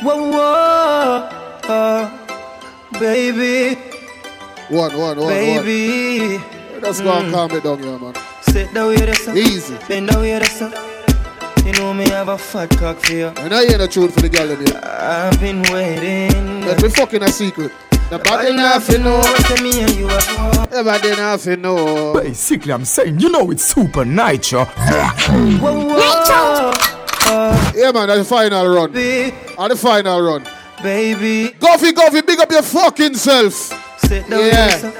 Whoa, whoa, uh, baby, One, one, one, baby. one. Let's go and calm it down here, man. Sit down here, son. Easy. Bend down here, son. You know me have a fat cock for you. And I hear the truth for the girl in here. I've been waiting. Let me fucking a secret. Nobody Nobody nothing know. Say me and you are Nobody nothing know. Basically, I'm saying, you know it's Supa Nytro. Whoa, whoa, Yeah, man, that's the final run. baby, On the final run. baby. Goffy, Goffy, big up your fucking self. Sit down Yeah.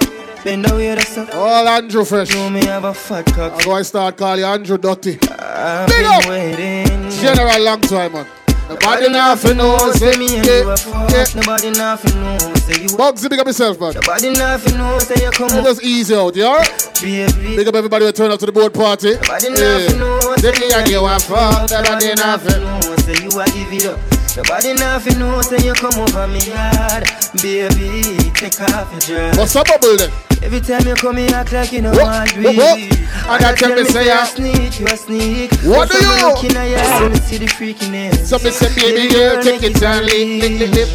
Bend son. All Andrew Fresh. You me have a fat cock. I'm going to start calling Andrew Dotty. Big up. waiting. General long time, man. Nobody nothing know. knows. Say me and you Yeah, are yeah. Nobody nothing know. Say you. Bugsy, big up yourself, man. Nobody nothing know. Say you come Let's easy out, you alright? baby. Big up everybody who turned up to the board party. Nobody Yeah. nothing know. Say me and you are fuck. Nobody nothing. nothing know. Say you a give it up. Nobody nothing know. Say you come over me yard, baby. Take off your dress. What's up, bubble then? Every time you come in, act like you know Whoa, what whoa, whoa. And I tell me say you ya- a sneak, you a sneak. What So do you? Looking at you, so me see the freakiness. So me say, baby girl, take it and lick, lick, lick, lick.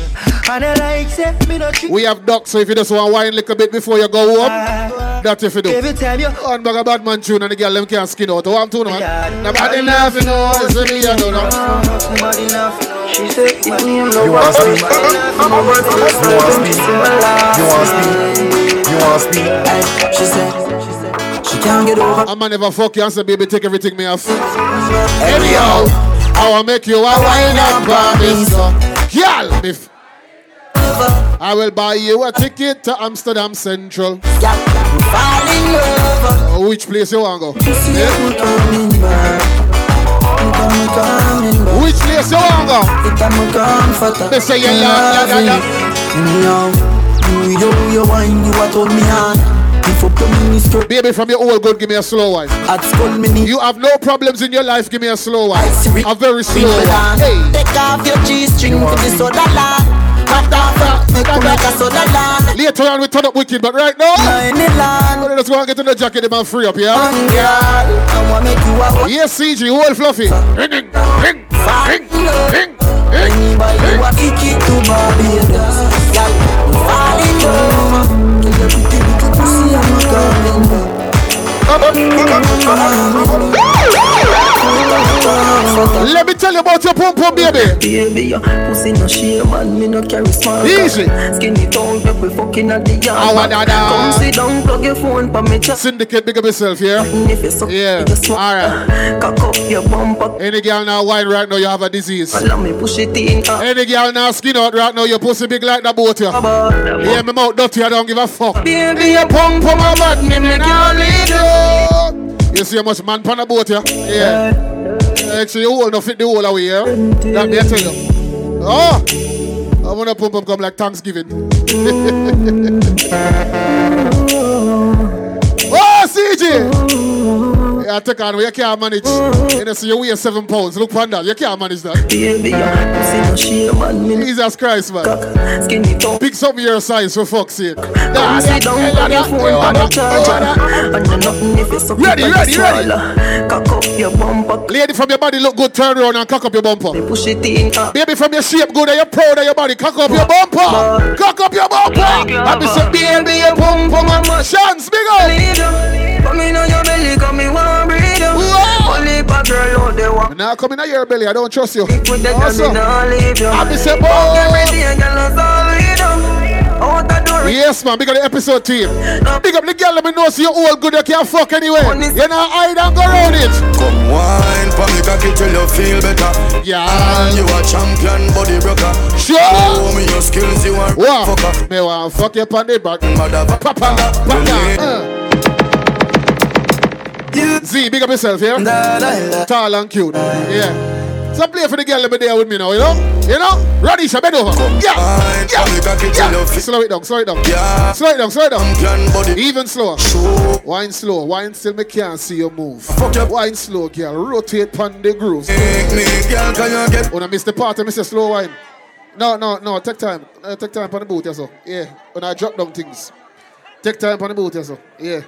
And I like say me not treat We have ducks, so if you just want to wine a little bit before you go home, Ah. that's if you do. Every time you On bag a bad man tune and the girl them can't skin out. What I'm doing, man? Yeah. Nobody nothing knows. Say me, you know, no. Nobody nothing. She said, "If me am You want speed? nobody nothing." You want speed? You want speed? You want speed? She said, she can't get over. Man never fuck you say, baby, take everything me off. Anyhow, I will make you a wine and promise. Girl, me f- I will buy you a ticket to Amsterdam Central. Yeah, fall in love. Oh, which place you want to go? Yeah. Which place you want to go? It am a comforter. They say you love, yeah, yeah, Anyhow, you you wine, you a told me on. If you come in this store, Baby, from your old good, give me a slow one. at school me need. You have no problems in your life, give me a slow one. A very slow one. Hey. Take off your G-string for the soda land. Hot off, make you make a soda. Later on, we turn up wicked, but right now, let's go and get in the jacket, the man free up, yeah? One girl, I want make you a Yes, CG, whole fluffy. Ring, ring, ring, ring, Let me tell you about your pum pum, baby. Baby, your pussy no shame and me no carry small Easy. Skinny tongue, make we fucking at the yard wa, da, da. Come sit down, plug your phone pa me chat Syndicate, big up yourself, yeah? And if you suck, Yeah, just alright. Cock up your bumper Any girl now wine right now, you have a disease. Let me push it in uh, Any girl now skin out right now, your pussy big like that boat, yeah? Yeah, me mouth dirty, I don't give a fuck. Baby, your pum pum a bad me, me can't you You see how much man pan a boat, yeah? Yeah. Actually, you hold no fit the whole away, yeah? That me I tell you. Oh! I wanna pump pump come like Thanksgiving. Yeah, take on, you can't manage. Mm-hmm. You know, see you weigh seven pounds. Look on that. You can't manage that. Baby, your pussy no shame and me no Jesus Christ, man. cock Skinny tongue Pick some of your size for fuck's sake. Come sit down on your phone on the charger And you nothing if you suck it Ready, ready, ready. Cock up your bumper Lady from your body look good, turn around and cock up your bumper. In Baby from your shape good and you're proud of your body, cock up your bumper. Cock up your bumper. Happy say, Baby, your a mash chance, big up. Come in on your belly, come me want breathe you Whoa. Only a girl out there want Now come in on your belly, I don't trust you. With the girl, Also, me nah leave you say, boy. day, girl, that's all we do Out the door Yes, man, big up the episode team. Big up the girl, let me know so you all good, you can't fuck anyway. You know, I don't go around it. Come wine, pa me cocky till you feel better. Yeah. You a champion body broker. Sure. Show me your skills, you are Wow. fucker. Me want fuck you on the back. Mother Papa, papa. Uh. Z, big up yourself, yeah? Tall and cute. Yeah. So play for the girl me there with me now, you know? You know? Radisha, bend over. Yeah. Yeah. pa me cocky till yeah. Slow it down, slow it down. Yeah. Slow it down, slow it down. Even slower. Wine slow. Wine still me can't see you move. Wine slow, girl. Rotate pan the grooves. Make me, girl, can you get When I miss the part, I miss the slow wine. No, no, no. Take time. Uh, take time on the boot, yes, sir. Yeah. When I drop down things. Take time on the boot, yes, sir. Yeah.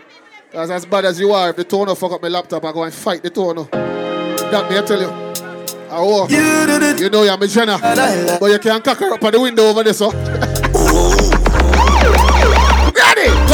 Because as bad as you are, if the toner fuck up my laptop, I go and fight the toner. That me, I tell you. Oh, You you know you're my Jenna. But you can't cock her up on the window over there, so.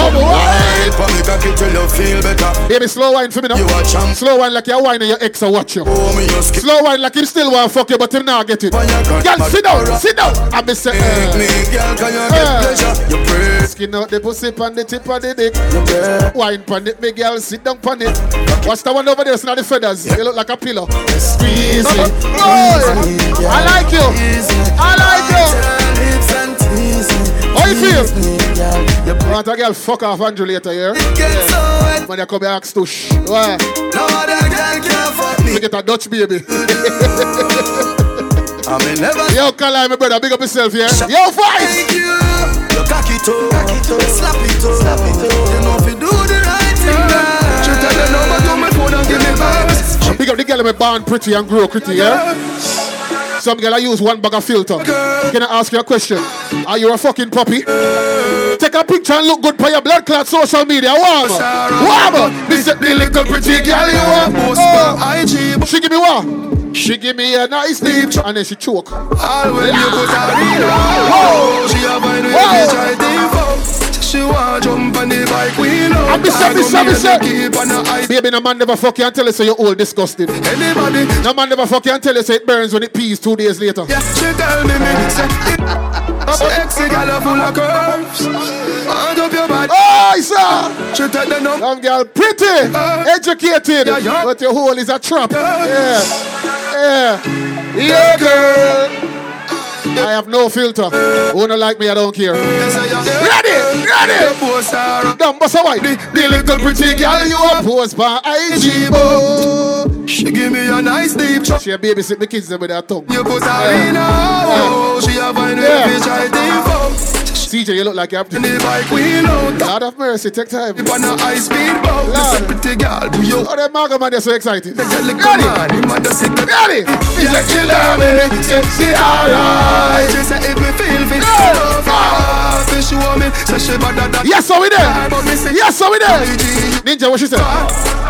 Come. Wine for me cocky till you feel better. Baby, slow wine for me now. You a champ. Slow wine like you're whining your ex or watch you. Oh, me your skin. Slow wine like him still want fuck you, but him not get it. When you got Girl, sit down, sit down. I be say, Make uh, me, girl, can you get pleasure? You pray. skin out the pussy on the tip of the dick. Yeah. Wine pon it, me girl, sit down pon it. Watch the one over there, it's not the feathers. You look like a pillow. Squeeze it. I like you. I like you. You feel? You want a girl fuck off Andrew later, yeah? Get so wet. When you come here, ask Tush. Why? No other girl can fuck me. Get a Dutch baby. I may never Yo, my brother, big up yourself, yeah? Yo, fight! thank you. Cocky toe, slap it toe, slap it toe. You know if you do the right thing. She tell the number to my phone and give me vibes. Big up the girl me born pretty and grow pretty, yeah? Some girl I use one bag of filter. Can I ask you a question? Are you a fucking puppy? Take a picture and look good for your blood clot social media. Warm Warm This is the little pretty girl you want. Oh. She give me what? She give me a nice deep and then she choke. all when you put her in she a find with Whoa. me try to fuck. She want jump on the bike, we know. Say, I me go say, me me say. Keep on the ice. Baby, no man never fuck you and tell you say you're old disgusting. Anybody, No man never fuck you and tell you say it burns when it pees two days later. yeah, she tell me me. Sexy girl full of curves. Hand up your body. Oh, sir! She tell the number. Some girl pretty, uh, educated, Yeah, yeah. but your hole is a trap. Yeah, yeah, yeah, girl. I have no filter. Who don't like me, I don't care. Ready, ready. Dumb bust a white. The little pretty girl you are post by IG. boy. She give me a nice deep chop. She a babysit the kids with her tongue. You put her in a hole. She a find Yeah. yeah. try to fuck. CJ, you look like you have the bike wheel out. God of mercy, take time. On a high speed boat. A pretty girl. Do you? Oh, that maga man, they're so excited. The girl like Ready, a man. Him a just sit there. ready. She say she love me. She alright. She say if me feel fit. Yeah. Love her. Say she want me. Say she. Yes, so we there. But me say. Yes, so we there. Ninja, what she said?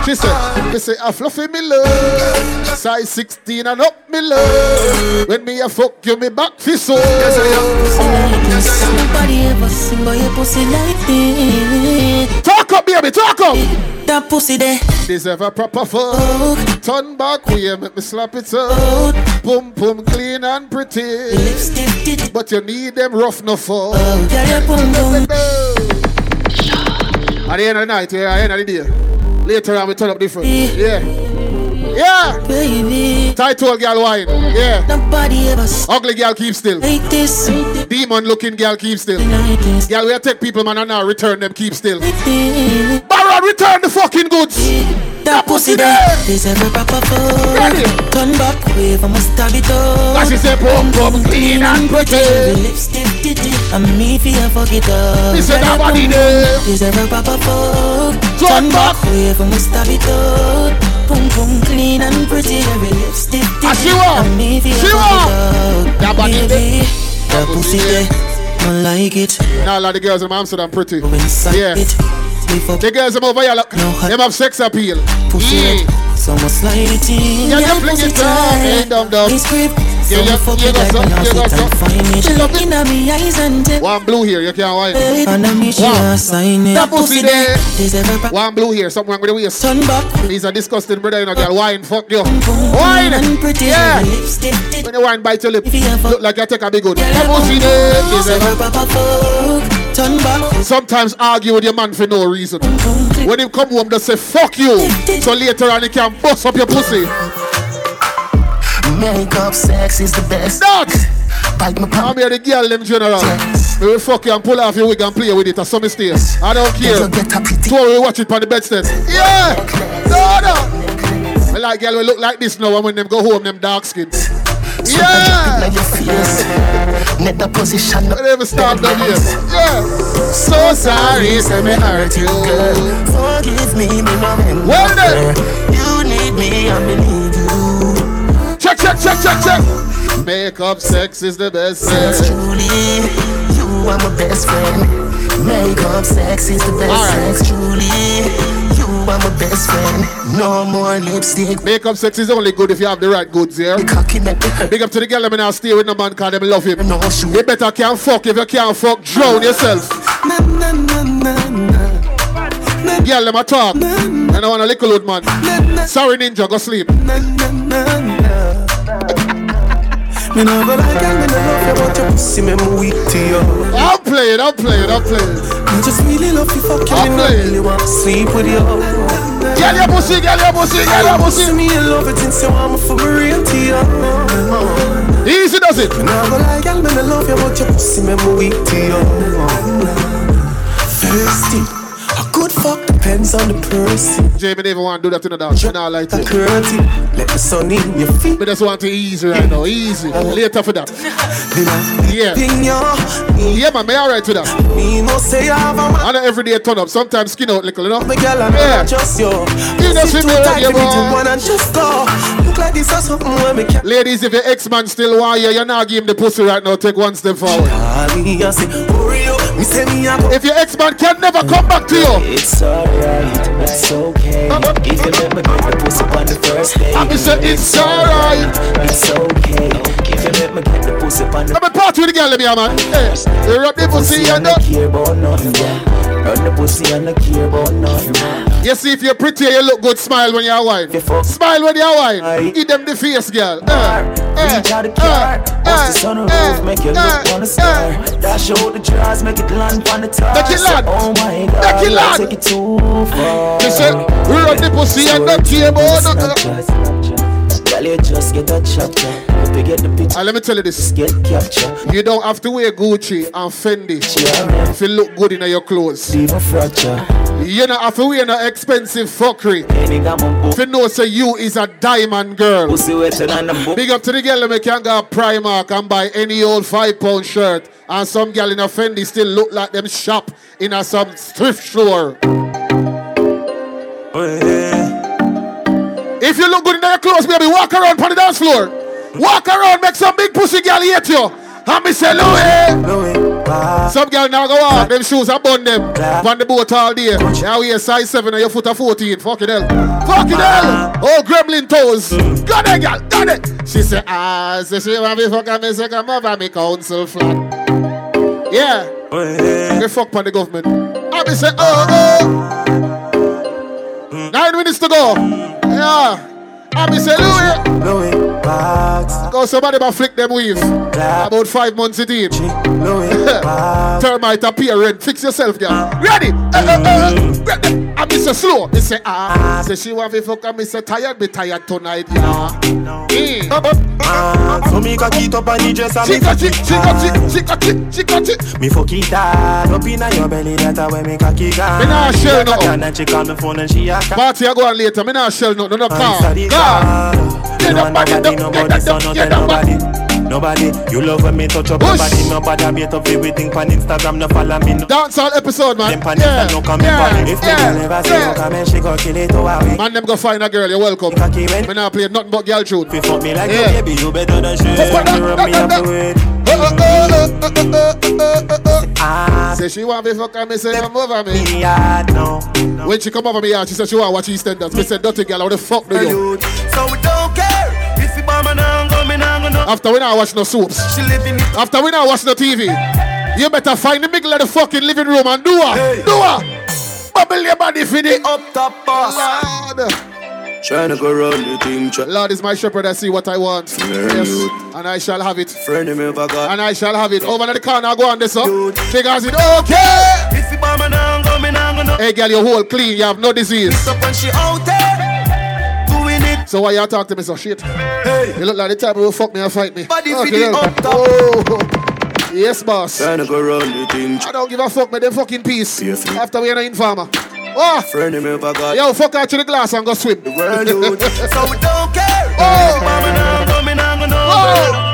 She said, me say a fluffy me love, size 16 and up me love. When me a fuck you, me back fi so. Yes, I am. Yes, I am. Nobody ever seen boy a pussy like this. Talk up, baby, talk up. That pussy there, Deserve a proper fuck. oh, Turn back way, make me slap it up. oh, Boom, boom, clean and pretty. lipstick did. But you need them rough no fuck. Oh, girl, your boom boom. At the end of the night, yeah, at the end of the day. Later on, we turn up different. Yeah. Yeah. Baby, Title girl wine. Yeah. nobody ever Ugly girl keep still. like this. Demon looking girl keep still. Girl, we take people, man, and now return them, keep still. Baron, return the fucking goods. That pussy there, deserve a proper Ready. Turn back, wave, I must stab it up. As she say, pump, pump, clean and pretty. Lipstick it, and me feel fuck it up. Me say that Girl, your body boom there. boom, Deserve a proper fuck. Turn Turn back. back, wave, I must stab it up. Boom boom, clean and pretty. Every lipstick Ah, she it, want. and me feel She fuck want. That body Baby, That that pussy pussy there. there, I like it. Now, a lot of girls in Amsterdam pretty. Inside Yeah. it. The girls them over here, look. No, Them have sex appeal. pussy Yeah. it. So much slide it in. Yeah, you fling it down, hey, dum, dum. It's grip. So Yeah, you- fuck it got like some, when I you got sit and some. find it. She Look in me eyes and tell One blue here, you can't wine. it. I me she a sign it. That pussy there. Deserve a pra- One blue here, something wrong with the waist. Turn back. He's a disgusting brother, you know, girl. Wine, fuck you. Wine. Yeah. Every lipstick did. When you wine, bite your lip. If you have a- Look like you take a big one. That pussy boom there. boom. Deserve a proper fuck. Turn back. Sometimes argue with your man for no reason. When him come home, they say fuck you. So later on, he can bust up your pussy. Makeup sex is the best. That. Bite my palm. I'm here the girl them general. We will fuck you and pull off your wig and play with it. Or some mistake. I don't care. You get a pretty. So we watch it on the bedstead. Yeah. No, no. I like girl we look like this now and when them go home, them dark skins. Now Yeah. Net the position. They never start down here. Yeah. So sorry, say me hurt you. Forgive me, me remember. Well then. You need me, I believe. Check, check, check, check, check. Makeup sex is the best Sex sex. truly, you are my best friend. Makeup sex is the best Alright. sex truly. You are my best friend. No more lipstick. Makeup sex is only good if you have the right goods here. The cocky make me hurt. Big up to the girl, let me I'll stay with the man cause them love him. No shoe. You better can't fuck if you can't fuck, drown yourself. Na na na na na. Girl, them a talk. And I want a little old man. Sorry, ninja, go sleep. Na na na na. Me never like it, me never care about your pussy, me move weak to you. I'll play it, I'll play it, I'll play it. I just really love you, fuck you, me not really want to sleep with you. Get your pussy, get your pussy, get your pussy. Me in love it since you want me for real to you. Easy does it. Me never like it, me love you, but your pussy, me move weak to you. Thirsty depends on the person. Jamie never want to do that in the dance. I not like That it. curty, let the sun in your feet. But just want to easy right now, easy. Oh. Later for that. Yeah. ping you. Me, Yeah, man, me alright to that. me no say I have a man. I every day turn up. Sometimes skin out little, you know. I'm Yeah. just you. You know, see me like you, to wanna just go. Look like this or something when me. Ladies, if your ex-man still want you, you're not giving the pussy right now. Take one step forward. If your ex-man can never come back to you, It's alright, it's okay. If you let me get the pussy on the first day, I'm say it's alright. it's okay. If you let me get the pussy on the Let me party with the girl, let me, man. Eh, hey, you rub the pussy and I the... care about nothing, yeah. Run the pussy and I care about nothing. You see, if you're pretty, you look good. Smile when you're wine. Smile when you're wine. Aye. Give them the face, girl. Uh, Reach out the eh, car, bust the sunroof, eh, make you look on the star. Dash out the drawers, make it land on the top. Make it land. Oh my Make God, it land. take it too far. Say, rub the pussy and the table. Girl, you just get a chapter. Hope you get the picture, And let me tell you this. get capture. You don't have to wear Gucci and Fendi if you look good in your clothes. leave a fracture. You don't have to wear no expensive fuckery. Any If you know say you is a diamond girl. Pussy wetter than a book. Big up to the girl that can go Primark and buy any old five pound shirt. And some girl in a Fendi still look like them shop in a some thrift store. If you look good in your clothes, baby, walk around on the dance floor. Walk around, make some big pussy girl hate you. And me say, Louis. Some girl now go out, them shoes I bun them. On the boat all day. Now we a size 7 and your foot a 14. Fucking hell. Fucking hell. Oh, gremlin toes. Got it, girl. Got it. She say, ah, say she want me fuck and me say, come over me council flat. Yeah. They fuck on the government. I me say, oh, oh. Nine minutes to go. Yeah. I me say, Louis. Louis Parks, Go somebody but flick them weave. About five months it in. Termite appearance. Fix yourself, girl. Ready? Uh, uh, uh. I miss a slow. Me say ah. Say she want me fuck me say tired. Me tired tonight, yeah. Eh. Ah, So me cock it up and the dress and She me got it. She got it. She got it. She got it. Me fuck it hard up inna your belly. That's where me cock it gone. Me nah share no. And she call me phone and she a. Party I go on later. Me not shell no. No no car. Answer the Car. call. Get You up, get up, get up, get up. Nobody, you love when me touch up Push. your body. Nobody be of everything on Instagram. No follow me. No. Dancehall episode, man. Them yeah. No come yeah. Party. If yeah. they never see yeah. you coming, she go kill it over me. Man, them go find a girl. You're welcome. Cocky when I play nothing but girl truth. Before me like yeah. you, baby, you better than shit. You rub me up I uh-uh. Say she want me fuck and me say come over me. me. When she come over me yeah, she said she want watch EastEnders. Me said dirty girl, I want the fuck you? So after we not watch no soaps, She living it. after we not watch no TV, you better find the middle of the fucking living room and do her, Hey. do her. Bubble your body for the Up top boss. Lord. Tryna go round the thing, try. Lord is my shepherd, I see what I want. Very Yes, good. and I shall have it. Friend him ever got. And I shall have it. Over to the corner, go on this up. Good. Figures it okay. If you bomb and I'm going, I'm going. Hey girl, your whole clean, you have no disease. Up when she out there, doing it. So why y'all talk to me so shit? Hey. You look like the type who will fuck me and fight me. Body Okay, for the well. up top. Oh. Yes, boss. Tryna go round the thing, I don't give a fuck, man. Them fucking peace. Yes. After we are in farmer. Oh, Friend him ever got. yo, fuck out to the glass and go swim. World youth. So we don't care. Oh. If you bomb and I'm going, I'm going. Oh.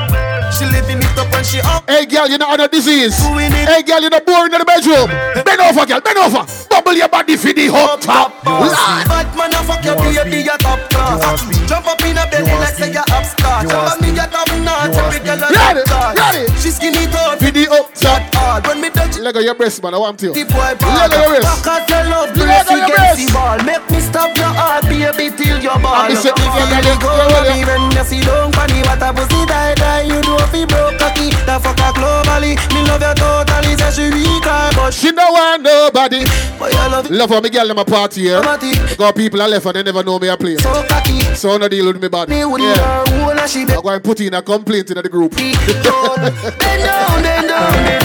She living it up when she out. Hey, girl, you know other disease. Doing it. Hey, girl, you know boring in the bedroom. Bend over, girl, bend over. Bubble your body for the hot top. Lord. Bad man, I fuck your baby, you top class. Jump up in a belly like say you up star. Jump on me, you top notch. Every girl a Ready, top class. ready. She skinny tall, For the up top. When me touch leg on your breast, man. I want to. The boy Leg on your wrist. Fuck out your love, The the leg on your against wrist. the ball. Make me stop your heart, baby, till your ball. And me say, If you leg on let your- it go, leg on your- baby, when you see down for the water, pussy die, die. You know if he broke cocky, the fucker globally. Me love you totally, say she weak, ah, but she She don't want nobody. But you love it, Love how me girl them a party here. Matty. Got people I left and they never know me a play. so cocky. So no deal with me bad. Me with Yeah. her, who and she I'm going to put in a complaint in the group. Bend down, bend down, bend down, bend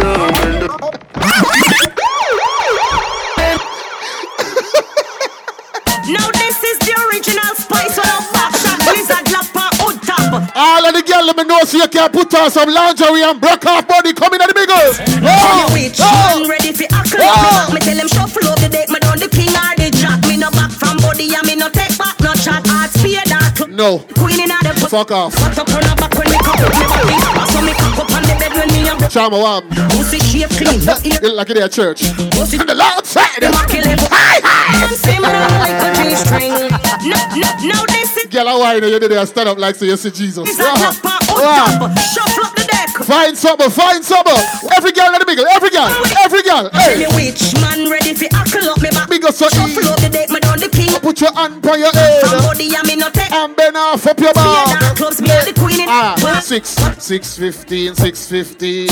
down, bend down. All of the girl let me know so you can put on some lingerie and break off body coming at the biggles. Tell Oh, you which oh. man ready for ackle Oh. Me back, me tell him shuffle up the deck Me down the king or the jack Me no back from body and me no take back no chat Hard spear dark No. Queen in the Fuck off. What up on the back when me cock up me body I saw me cock up on the bed when me a broke Charma Wam. Pussy shape clean No ear look like it at church. Pussy On the loud side. Them a kill him Hi, hi. And say me like a G-string No, no, now Girl, why you you stand up like so you see Jesus. Yeah. Yeah. Find something, find something. Every girl in the middle, every girl, every girl. Tell Hey, you which man ready for ackle up me back Big up so Shuffle up the deck Me down the king put your hand on your head Somebody and me no take and bend off up your Me a back. clubs, me the queen in Ah, six, six fifteen, six fifteen.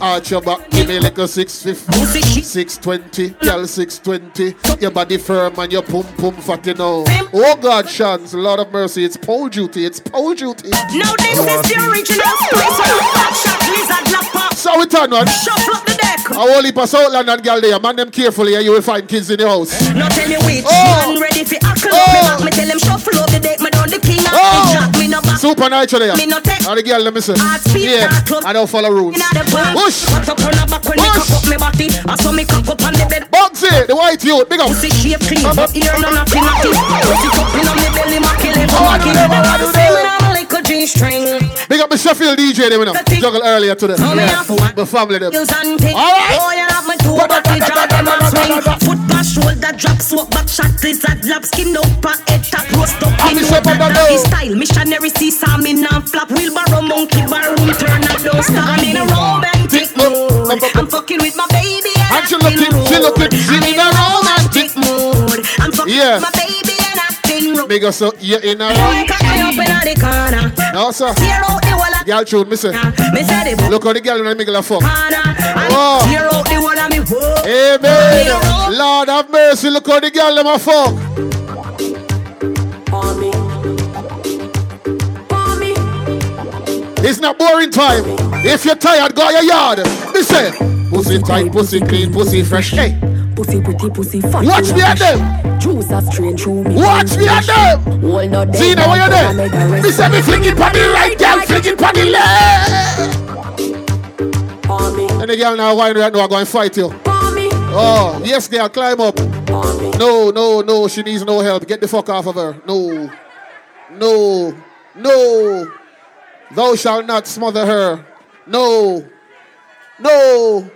Arch your back, give me like a six shit. Six twenty, girl six twenty. Your body firm and your pum pum fat, you know. Oh God, Shans, Lord of mercy, it's pole duty, it's pole duty. Now this is the original spice on a backshot lizard lapper So we turn on. Shuffle up the deck A whole heap of South London girl there, man them carefully, and you will find kids in the house. Now tell me which Oh. man ready for ackle up me Oh. back Me tell him shuffle up the deck Me down the king and Oh. jack Me no back Super night there. Me no take- And the girl, let me speed, Yeah. I don't follow rules. Inna the bar Push. What up on the back when me Push. up me body I saw me cock up on the bed Bugsy, the white youth, big up. Pussy shape clean But ear no nothing Pussy cup in on me belly Macky liver Oh, Macky do them, liver oh, do me them. I'm like a G-string Big up the Sheffield DJ, you know. Nothing. Juggle earlier today. Have one. The family, them. Heels and thing. All right. Oh, you have my two body drop them and swing. Foot bash, shoulder drop, swap back, shot at lap, skin up, and head tap, roast up, I'm in the shepherd of love. style. Missionary see Sam in and flap, wheelbarrow, monkey bar, room don't stop. I'm in a romantic mood. I'm fucking with my baby and, she looking- she looking- she in a romantic mood. I'm fucking with my baby big us up here in a No, sir. Girl tune, me say. Look how the girl in the middle of fuck. Oh. Amen. Lord have mercy. Look how the girl in my fuck. It's not boring time. If you're tired, go your yard. Listen. Pussy tight, pussy clean, pussy fresh. Hey. Pussy pretty, pussy fat. watch me at them. Juice a strain through me. Watch me at them. Hold not See now where you there? Me say me fling it the right, girl, fling it the left. And the girl now whine right now, I'm going to fight you. Oh, yes, girl, climb up. No, no, no, she needs no help. Get the fuck off of her. No, no, no. Thou shalt not smother her. No, no.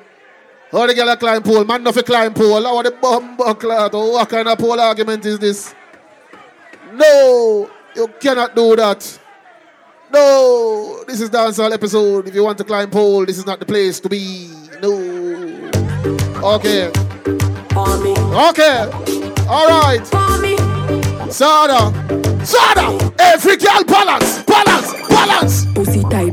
How the girl a climb pole? Man, no fi climb pole. How the bum? Oh, what kind of pole argument is this? No, you cannot do that. No, this is dancehall episode. If you want to climb pole, this is not the place to be. No. Okay. Okay. All right. Sada. Sada. Every girl balance. Balance. Balance.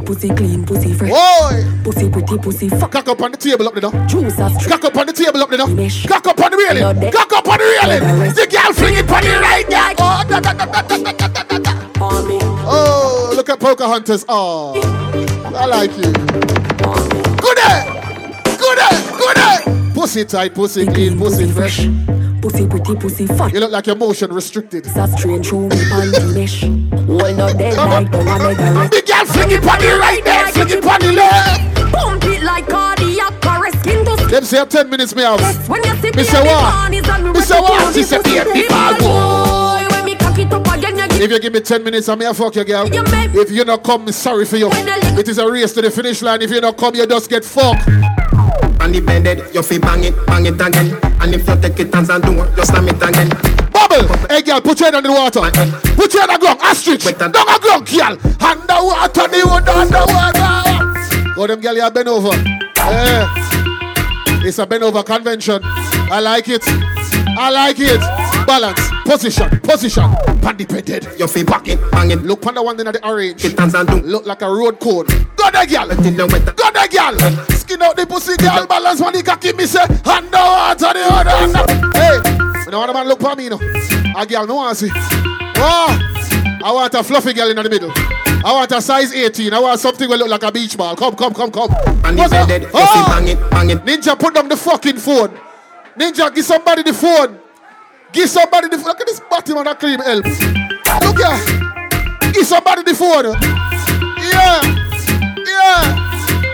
Pussy clean, pussy fresh. Boy. Pussy pretty, pussy fat. Cock up on the table up there. Juice strain. Cock up on the table up there. Mesh. Cock up on the railing. Cock up on the railing. The girl fling it on the right. girl. Oh, da, da, da, da, da, da, da, da. Oh, look at Pocahontas. Oh, I like you. Good day. Good day. Good day. Pussy tight, pussy clean, pussy fresh. Pussy pretty, pussy fat. You look like your motion restricted. A strain through me the mesh. Hold not dead like the one rest. The girl fling it on the right there, fling it on the left. Pump it like cardiac arrest. Skin to Them say 10 minutes me have. When you see Me say what? Me say what? She say, "Baby, ball boy. When me cock it up again, you If you give me 10 minutes, I may fuck you, girl. You If you not come, sorry for you. It is a race to the finish line. If you not come, you just get fucked. And the bended, you fi bang it, bang it again. And if you take it hands and do it, you slam it again. Bubble! Hey, girl, put your head on the water. Put your head on the ground. Ostrich. Down on the ground, girl. Underwater, the water, underwater. Go them, girl, you bend over. Yeah. It's a bend over convention. I like it. I like it. Balance, position, position. Pandipended. Your feet back it, bang. Look on the one in the orange. It turns and. Look like a road code. Go there, girl. Till the weather. Go there, girl. Skin out the pussy, girl. Balance when the cocky me say. Hand out to the other hand. Hey, you know what man look for me, you know. A girl no want see. Oh, I want a fluffy girl in the middle. I want a size 18. I want something that look like a beach ball. Come, come, come, come. And What's up? Oh! bang it, bang it. Ninja, put down the fucking phone. Ninja, give somebody the phone. Give somebody the phone. Look at this bottom on that cream help. Look here. Give somebody the phone. Yeah. Yeah.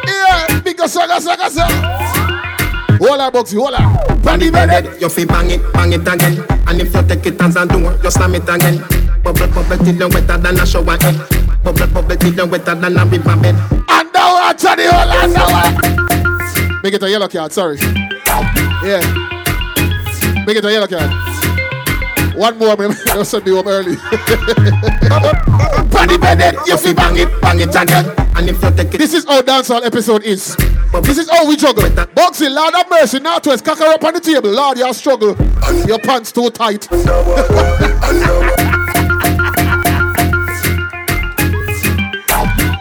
Yeah. Because saga, saga, saga. Hold on, Boxy, hold on. On Pandy the bed. bed, your feet bang it, bang it again. And if you take it hands and do it, you slam it again. Bubble, bubble till you wetter than a shower head. Bubble, bubble till you wetter than a river bed. Underwater, the whole underwater. Make it a yellow card, sorry. Yeah. Make it a yellow card. One more, man. Don't send me home early. The bed, your feet bang it, bang it again. And if you take it, This is how dancehall episode is. This is how we juggle. Boxing, Lord have mercy, Northwest, cock her up on the table. Lord, you struggle. Your pants too tight.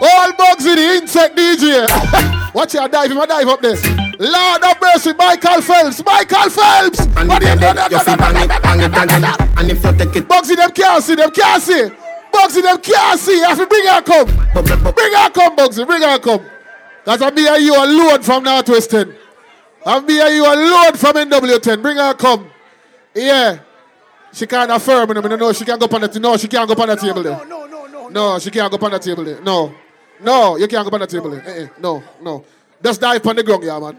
All bugs in the insect DJ. Watch your dive, a dive up there. Lord have mercy, Michael Phelps, Michael Phelps. on the What the- bed, your feet bang it, bang it again. And if you take it, Bugsy them can't see, them can't see. Bugsy them can't see. I have to bring her come. bubble, bubble. Bring her come, Bugsy, bring her come. That's a me and you alone from Northwest 10. And me and you alone from NW10. Bring her come. Yeah. She can't affirm me. No, no, she can't go on the table. No, she can't go on the table there. No, no, no, no. she can't go on the table there. No. No, you can't go on the table there. Eh. No, no. Just dive on the ground, yeah, man.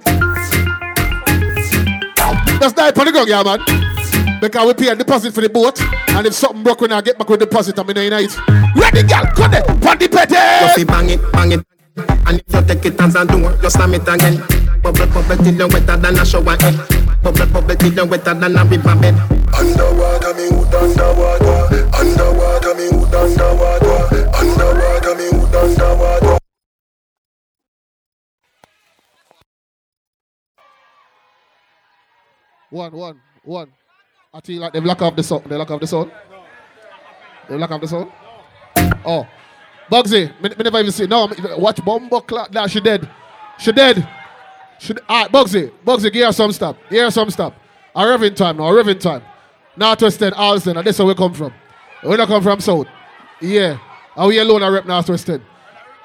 Just dive on the ground, yeah, man. Because we pay a deposit for the boat. And if something broke, when I get back with the deposit, I'm in the night. Ready, girl, come there. Pon the Your petty. feet bang it, bang it. And if you take it hands and do it, you slam it again. Bubble, bubble till you wetter than a shower head. Bubble, bubble till you wetter than a river bed. Underwater, me hood underwater. Underwater, me hood underwater. Underwater, me hood underwater. One, one, one. I you like they lock off the sound. They lock off the sound. They lock off the sound. Oh. Bugsy, me, me never even see. No, me- watch Bumbo Clock. Nah, she dead. She dead. She, alright, Bugsy. Bugsy, give her some stop. Give her some stop. A revving time now, a time. Northwest 10, Alston, and this is where we come from. We don't come from South. Yeah. And we alone are rep Northwest 10.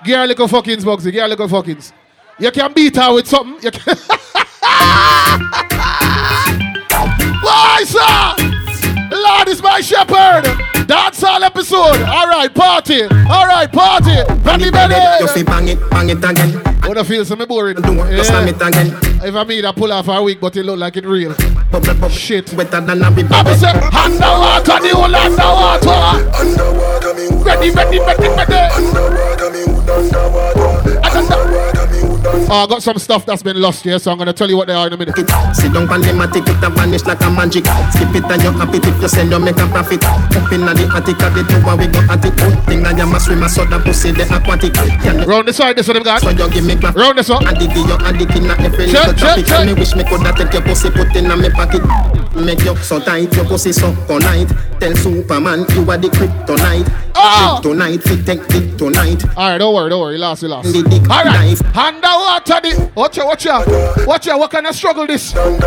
Give her a little fuckings, Bugsy. Give her a little fuckings. You can beat her with something. You can. Sir? Lord is my shepherd. That's all episode. All right, party. All right, party. Randy Your Bennett. feet bang it, bang it again. What I feel some boring. Do it, you slam it again. If I mean, I pull off a week, but it look like it real. Bubble, bubble. Shit. Wetter than a river I say underwater, the whole underwater. Underwater, me Ready, ready, ready, ready. Underwater, me hood underwater. Underwater, me hood underwater. Oh, I got some stuff that's been lost here, so I'm gonna tell you what they are in a minute. Sit down the it vanish like a magic. Skip it and you happy if you sell, you make a profit. Up in the attic the we go at it. Thing I am a swimmer, so the pussy the aquatic. Round the side, this one got. so you give me. Round this one. And dig you and dig in a every Check, little check, traffic. check. Me wish me coulda take your pussy, put in pocket. Make you so tight, your pussy so tonight. Tell Superman you are the kryptonite. Ah! Kryptonite, fi take it tonight. All right, don't worry, don't worry. Last, you last. The dick All right, knife. underwater. The watch out, watch out, watch out. What kind of struggle this? Oh,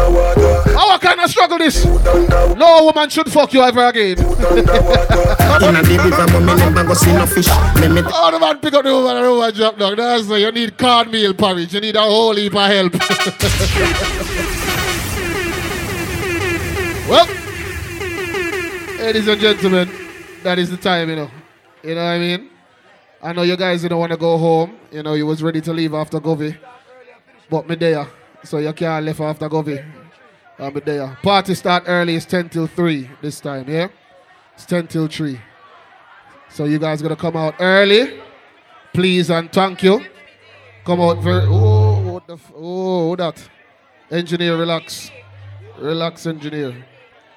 what kind of struggle this? No woman should fuck you ever again. In a the river, but me never go see no fish. Me me Oh, the man pick up the woman and the woman drop down. That's why you need cornmeal porridge. You need a whole heap of help. well, ladies and gentlemen, that is the time, you know. You know what I mean? I know you guys didn't want to go home. You know, you was ready to leave after Govy. But me there. So you can't leave after Govy. I'm uh, there. Party start early. It's 10 till 3 this time, yeah? It's 10 till 3. So you guys gonna come out early, please and thank you. Come out very. Oh, what the? F- oh, what that? Engineer, relax, relax, engineer.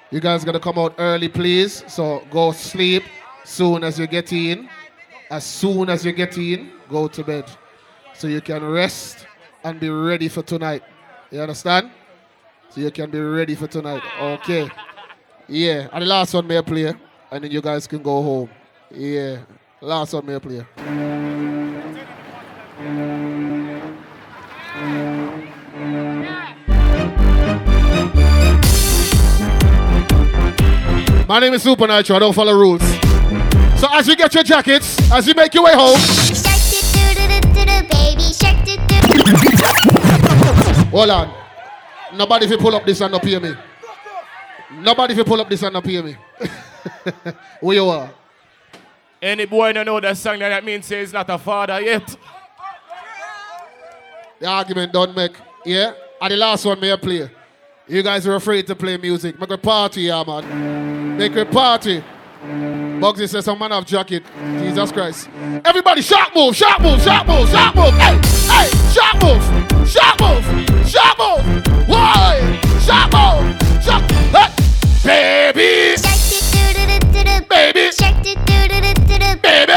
You guys gonna come out early, please. So go sleep soon as you get in. As soon as you get in, go to bed, so you can rest and be ready for tonight. You understand? So you can be ready for tonight. Okay. Yeah. And the last one may I play. And then you guys can go home. Yeah. Last one may I play. My name is Supa Nytro. I don't follow rules. So as you get your jackets, as you make your way home. Hold on. Nobody if you pull up this and not pay me. Nobody if you pull up this and not pay me. Where you are? Any boy don't know that song that, that means he's not a father yet. The argument don't make. Yeah? And the last one may I play. You guys are afraid to play music. Make a party, yeah, man. Make a party. Bugsy says some man have jacket. Jesus Christ. Everybody, sharp move, sharp move, sharp move, sharp move. Hey, hey, sharp move, sharp move, sharp move. Why? Sharp move, sharp. Hey, baby. Baby. Baby.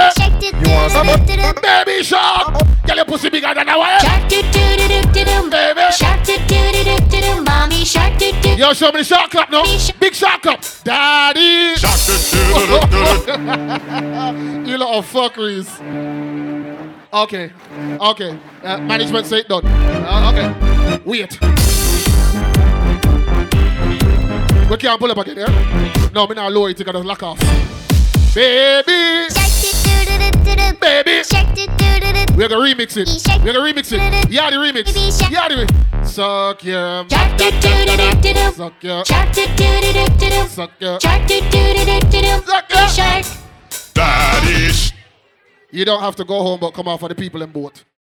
You want some? Baby shark. Get your pussy bigger than a wire. Baby. Sharp, do do do do do do, mommy shark do do. Yo, show me the shark clap now. Shark clap. Daddy. you lot of fuckeries. Okay. Okay. Uh, management say it done. Uh, okay. Wait. We can't pull up again, yeah? No, me not lower it, you gotta lock off. Baby. Baby. We're gonna remix it. We're gonna remix it. Yeah, the remix. Yeah, the remix. Suck your. Suck your. Suck your. Suck your. Shark. Daddy. You don't have to go home, but come out for the people in boat.